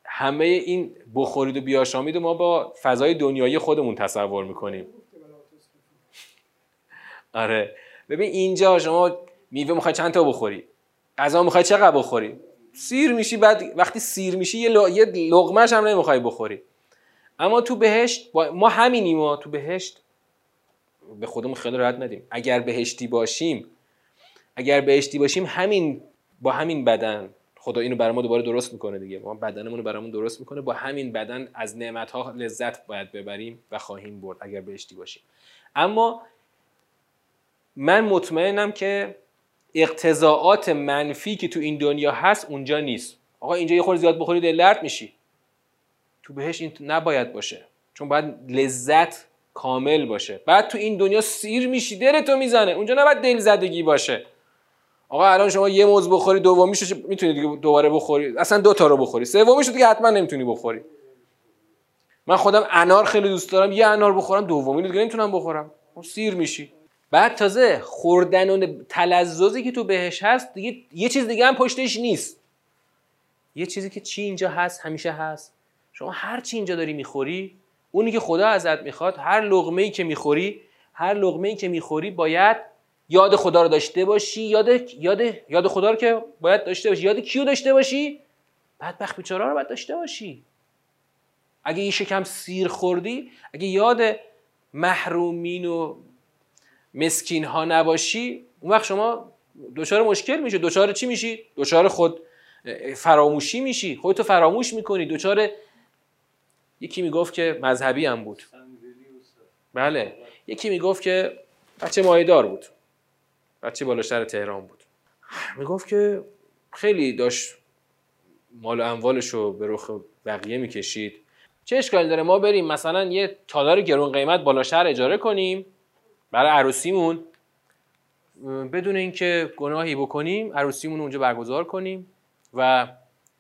[SPEAKER 1] همه این بخورید و بیاشامید و ما با فضای دنیایی خودمون تصور می‌کنیم. آره. ببین اینجا شما میوه می‌خوای چند تا بخوری؟ غذا می‌خوای چقدر بخوری؟ سیر میشی بعد وقتی سیر میشی یه, لغمش هم نمی‌خوای بخوری. اما تو بهشت ما همینیم ما تو بهشت به خودمون خیلی راحت ندیم. اگر بهشتی باشیم اگر بهشتی باشیم همین با همین بدن. خدا اینو برای ما دوباره درست می‌کنه دیگه. ما بدنمون رو برامون درست می‌کنه. با همین بدن از نعمت ها لذت باید ببریم و خواهیم برد اگر بهشتی باشیم. اما من مطمئنم که اقتضاعات منفی که تو این دنیا هست اونجا نیست. آقا اینجا یه خورده زیاد بخوری دلرد میشی. تو بهش این نباید باشه. چون باید لذت کامل باشه. بعد تو این دنیا سیر میشی دلتو می‌زنه. اونجا نباید دل زدگی باشه. آقا الان شما یه موز بخوری دومیشو می‌تونی دیگه دوباره بخوری؟ اصلا دو تا رو بخوری. سومیشو دیگه حتما نمی‌تونی بخوری. من خودم انار خیلی دوست دارم. یه انار بخورم دومی دیگه نمی‌تونم بخورم. سیر میشی. بعد تازه خوردن و تلززی که تو بهش هست دیگه یه چیز دیگه هم پشتش نیست. یه چیزی که چی اینجا هست همیشه هست. شما هر چی اینجا داری می‌خوری اونی که خدا ازت می‌خواد هر لغمه ای که می‌خوری هر لغمه ای که می‌خوری باید یاد خدا رو داشته باشی. یاد یاد یاد خدا رو که باید داشته باشی. یاد کیو داشته باشی؟ بخ بیچاره رو باید داشته باشی. اگه یه شکم سیر خوردی اگه یاد محرومین و مسکین ها نباشی اون وقت شما دچار مشکل میشه دچار چی میشی؟ دچار خود فراموشی میشی. خودتو فراموش می‌کنی. دچار یکی می‌گفت که مذهبی هم بود. بله. یکی می‌گفت که بچه مایدار بود. بچه بالاشتر تهران بود. می‌گفت که خیلی داشت مال و اموالش رو به رخ بقیه می‌کشید. چه اشکالی داره؟ ما بریم مثلا یه تالار گرون قیمت بالا شهر اجاره کنیم. برای عروسیمون بدون اینکه گناهی بکنیم عروسیمون اونجا برگزار کنیم. و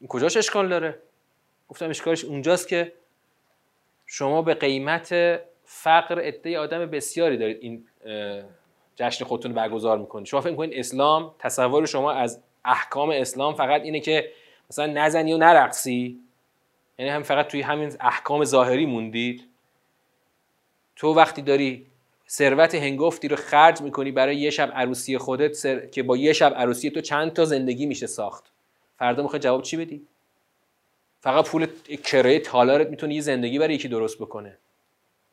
[SPEAKER 1] کجاش اشکال داره؟ گفتم اشکالش اونجاست که شما به قیمت فقر عده آدم بسیاری دارید این جشن خودتون برگزار می‌کنید. شما فکر کنید اسلام تصور شما از احکام اسلام فقط اینه که مثلا نزنی و نرقصی؟ یعنی هم فقط توی همین احکام ظاهری موندید؟ تو وقتی داری ثروت هنگفتی رو خرج می‌کنی برای یه شب عروسی خودت که با یه شب عروسی تو چند تا زندگی میشه ساخت؟ فردا می‌خوای جواب چی بدی؟ فقط پول کرایه تالارت می‌تونه یه زندگی برای یکی درست بکنه.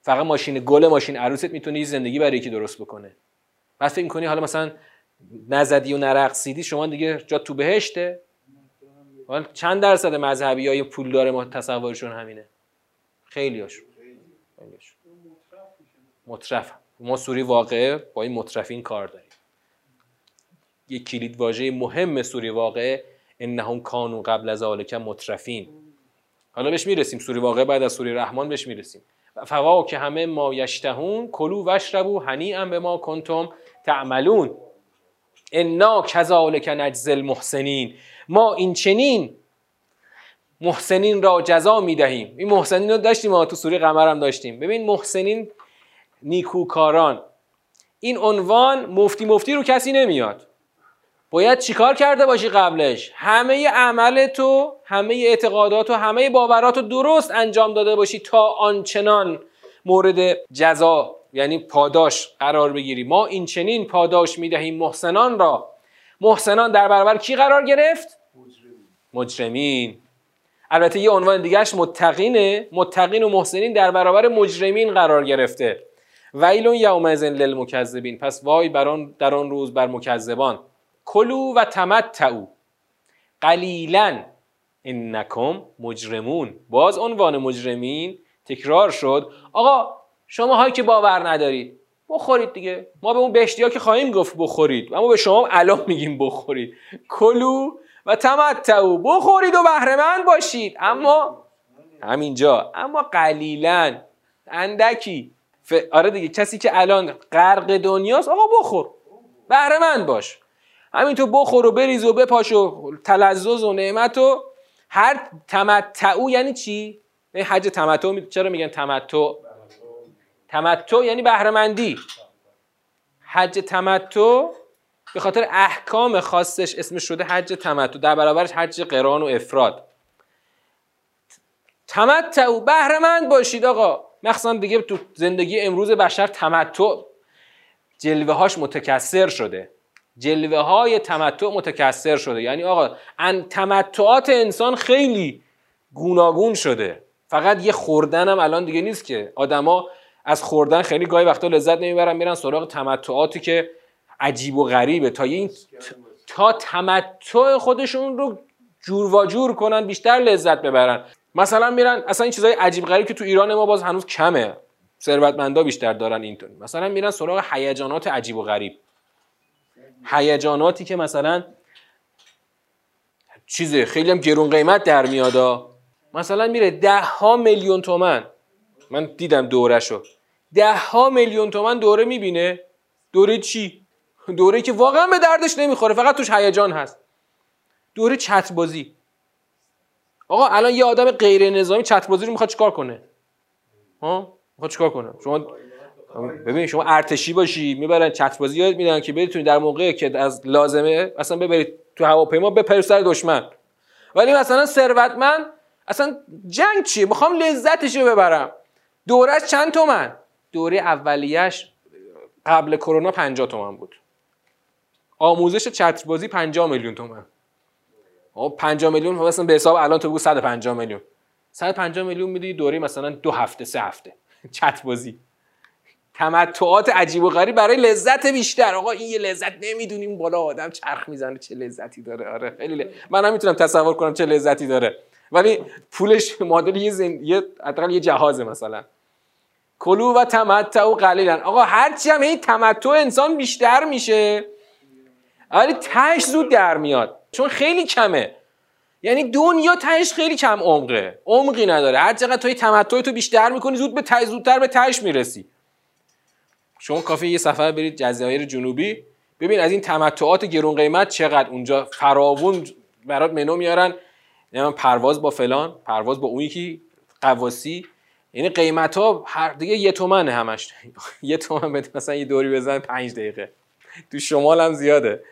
[SPEAKER 1] فقط ماشین گل ماشین عروست می‌تونه یه زندگی برای یکی درست بکنه. بعد فکر می‌کنی حالا مثلا نزدی و نرقصیدی شما دیگه جا تو بهشته. چند درصد مذهبی های پول داره ما تصورشون همینه؟ خیلی هاشون مطرف ما سوری واقعه با این مطرفین کار داریم. یک کلید واژه مهم سوری واقعه انهم کانو قبل از ذالک مطرفین حالا بهش می‌رسیم سوری واقعه بعد از سوری رحمان بهش می‌رسیم. فوا که همه ما یشتهون کلو وشربو ام به ما کنتم تعملون. انا کذالک نجزل المحسنین. ما این چنین محسنین را جزا می‌دهیم. این محسنین رو داشتیم ما تو سوری قمر هم داشتیم. ببین محسنین نیکوکاران. این عنوان مفتی مفتی رو کسی نمیاد. باید چیکار کرده باشی قبلش؟ همه عمل تو همه اعتقادات و همه باورات رو درست انجام داده باشی تا آنچنان مورد جزا یعنی پاداش قرار بگیری. ما این چنین پاداش می‌دهیم محسنان را. محسنان در برابر کی قرار گرفت؟ مجرمین. البته یه عنوان دیگهش متقینه. متقین و محسنین در برابر مجرمین قرار گرفته. ویلون یومئذ للمکذبین. پس وای بر در آن روز بر مکذبان. کلو و تمتعو قلیلا انکم مجرمون. باز عنوان مجرمین تکرار شد. آقا شما هایی که باور ندارید بخورید دیگه. ما به اون بشتی ها که خواهیم گفت بخورید. اما به شما الان میگیم بخورید. کلو و تمتعو بخورید و بهرهمند باشید. اما همینجا. اما قلیلا. اندکی. ف... آره دیگه کسی که الان غرق دنیاست آقا بخور. بهرهمند باش. همینطور بخور و بریز و بپاش و تلذذ و نعمت و هر تمتعو یعنی چی؟ یعنی حج تمتع چرا میگن تمتع؟ تمتع یعنی بهرهمندی. حج تمتع به خاطر احکام خاصش اسمش شده حج تمتع در برابرش حج قران و افراد. تمتع بهرهمند باشید آقا. مخصوصا دیگه تو زندگی امروز بشر تمتع جلوه هاش متکثر شده. جلوه های تمتع متکثر شده. یعنی آقا ان تمتعات انسان خیلی گوناگون شده. فقط یه خوردن هم الان دیگه نیست که. آدما از خوردن خیلی گاهی وقتا لذت نمی‌برن میرن سراغ تمتعاتی که عجیب و غریبه. تا این تا تمتع خودشون رو جور و جور کنن بیشتر لذت ببرن. مثلا میرن اصلا این چیزای عجیب غریب که تو ایران ما باز هنوز کمه. ثروتمندا بیشتر دارن اینطوری. مثلا میرن سراغ هیجانات عجیب و غریب. هیجاناتی که مثلا چیزه خیلی هم گرون قیمت در میادا مثلا میره ده ها میلیون تومن. من دیدم دوره شو ده ها میلیون تومن دوره می‌بینه. دوره چی؟ دوره که واقعا به دردش نمی‌خوره. فقط توش هیجان هست. دوره چت بازی آقا الان یه آدم غیر نظامی چت بازی رو می‌خواد چیکار کنه؟ ها؟ می‌خواد چیکار کنه؟ شما ببین شما ارتشی باشی می‌برن چت بازی یاد میدن که بتونید در موقعی که از لازمه اصلا ببرید تو هواپیما بپرید سر دشمن. ولی مثلا ثروتمند اصلا جنگ چیه؟ می‌خوام لذتش رو ببرم. دورش چند تومن؟ دوره اولیش قبل کرونا 50 تومن بود. آموزش چتر بازی 50 میلیون تومن. 50 میلیون مثلا به حساب الان تو بگو 150 میلیون. 150 میلیون میدی دوره مثلا دو هفته سه هفته. (laughs) چت بازی. تمتعات عجیب و غریب برای لذت بیشتر. آقا این یه لذت نمی‌دونیم. بالا آدم چرخ می‌زنه چه لذتی داره. آره خیلی من هم می‌تونم تصور کنم چه لذتی داره. ولی پولش (laughs) معادل یه زن... یه یه جهازه مثلا. کلو و تمتع و قلیلا. آقا هرچی هم این تمتع انسان بیشتر میشه. ولی تش زود در میاد. چون خیلی کمه. یعنی دنیا تهش خیلی کم عمقه. عمقی نداره. هر چقدر توی تمتع تو بیشتر می‌کنی زود به تش زودتر به تهش می‌رسی. شما کافی یه سفر برید جزایر جنوبی. ببین از این تمتعات گرون قیمت چقدر اونجا فراوون برات منو میارن. یعنی پرواز با فلان پرواز با اون یکی قواسی. یعنی قیمت هر دیگه یه تومنه همش. (laughs) یه تومن مثلا یه دوری بزن پنج دقیقه. تو شمال هم زیاده.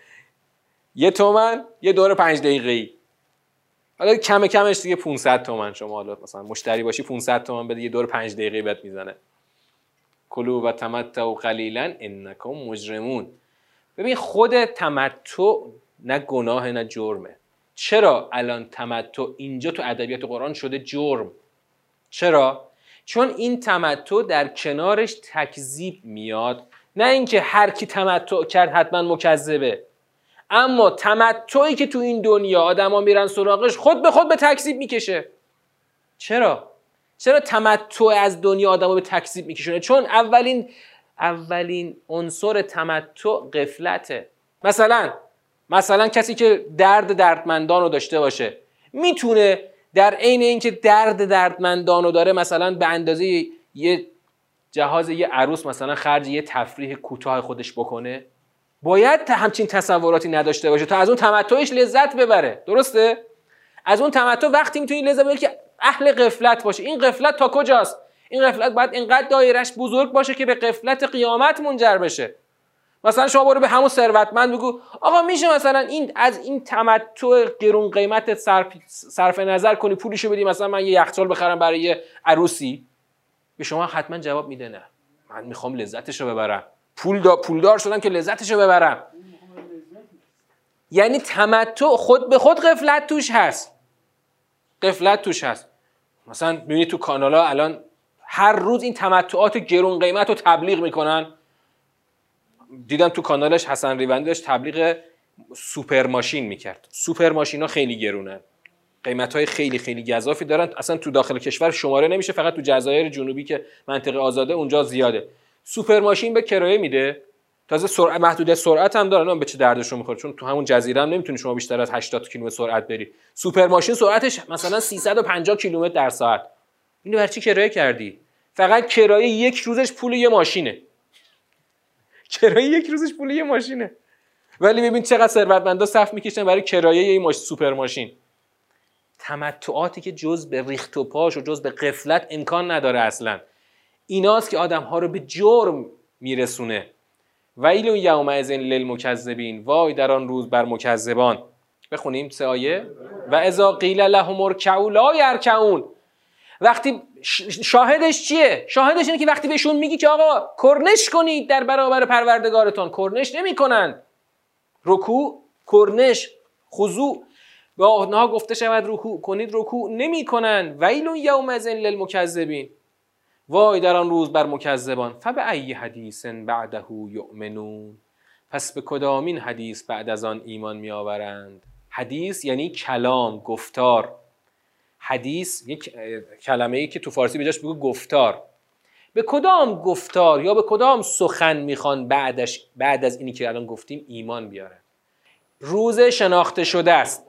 [SPEAKER 1] یه تومن یه دور پنج دقیقه ای حالا کم کمش دیگه 500 تومن شما حالا مثلا مشتری باشی 500 تومن بده یه دور پنج دقیقه بهت می‌زنه. کلو و تمتع و قلیلا انکم مجرمون. ببین خود تمتع نه گناه نه جرمه. چرا الان تمتع اینجا تو ادبیات قرآن شده جرم؟ چرا؟ چون این تمتع در کنارش تکذیب میاد. نه اینکه هر کی تمتع کرد حتما مکذبه. اما تمتعی که تو این دنیا آدما میرن سراغش خود به خود به تکذیب می‌کشه. چرا؟ چرا تمتع از دنیا آدمو به تکذیب میکشونه؟ چون اولین اولین عنصر تمتع قفلته مثلا مثلا کسی که درد دردمندان رو داشته باشه می‌تونه در عین اینکه درد دردمندان رو داره مثلا به اندازه یه جهاز یه عروس مثلا خرج یه تفریح کوتاه خودش بکنه. باید همچین تصوراتی نداشته باشه تا از اون تمتعش لذت ببره. درسته؟ از اون تمتع وقتی می‌تونی لذت ببری که اهل قفلت باشه. این قفلت تا کجاست؟ این قفلت باید اینقدر دایرش بزرگ باشه که به قفلت قیامت منجر بشه. مثلا شما برو به همون ثروتمند بگو آقا میشه مثلا این از این تمتع گرون قیمت صرف, صرف نظر کنی پولشو بدی مثلا من یه یخچال بخرم برای عروسی؟ به شما حتما جواب میده نه. من می‌خوام لذتش رو ببرم. پول دا پولدار شدم که لذتش رو ببرم. یعنی تمتع خود به خود قفلت توش هست. غفلت توش هست. مثلا ببینید تو کانال ها الان هر روز این تمتعات گرون قیمت رو تبلیغ می‌کنن. دیدم تو کانالش حسن ریوندی داشت تبلیغ سوپر ماشین می‌کرد. سوپر ماشین ها خیلی گرونن قیمت های خیلی خیلی گزافی دارن. اصلا تو داخل کشور شماره نمیشه فقط تو جزایر جنوبی که منطقه آزاده اونجا زیاده. سوپر ماشین به کرایه میده. تازه سرعت محدود سرعت هم داره به چه دردشون می‌خوره؟ چون تو همون جزیره هم نمی‌تونی شما بیشتر از 80 کیلومتر سرعت بری. سوپر ماشین سرعتش مثلا 350 کیلومتر در ساعت. اینو برای چی کرایه کردی؟ فقط کرایه یک روزش پول یه ماشینه. کرایه یک روزش پول یه ماشینه. ولی ببین چقدر ثروتمندا صف می‌کشن برای کرایه یه ماش... سوپر ماشین. تمتعاتی که جز به ریخت و پاش و جز به قفلت امکان نداره اصلا. ایناست که آدم ها رو به جرم میرسونه. ویل یومئذ للمکذبین. وای در آن روز بر مکذبان. بخونیم سه آیه. و اذا قیل لهم ارکعوا لا یرکعون. وقتی شاهدش چیه؟ شاهدش اینه که وقتی بهشون میگی که آقا کرنش کنید در برابر پروردگارتان کرنش نمی‌کنن. رکوع کرنش خضوع. به آنها گفته شود رکوع کنید رکوع. نمی‌کنن. ویل یومئذ للمکذبین. وای در آن روز بر مکذبان فبه ای حدیث بعده یؤمنون؟ پس به کدامین حدیث بعد از آن ایمان می آورند حدیث یعنی کلام گفتار. حدیث یک کلمه ای که تو فارسی بجاش بگو گفتار. به کدام گفتار یا به کدام سخن می‌خوان بعدش بعد از اینی که الان گفتیم ایمان بیارن؟ روز شناخته شده است.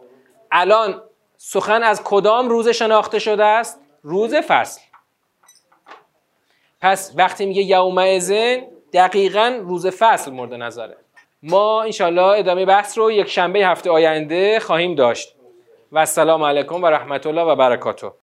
[SPEAKER 1] الان سخن از کدام روز شناخته شده است؟ روز فصل. پس وقتی میگه یومئذن دقیقا روز فصل مورد نظره. ما انشالله ادامه بحث رو یک شنبه هفته آینده خواهیم داشت. و السلام علیکم و رحمت الله و برکاته.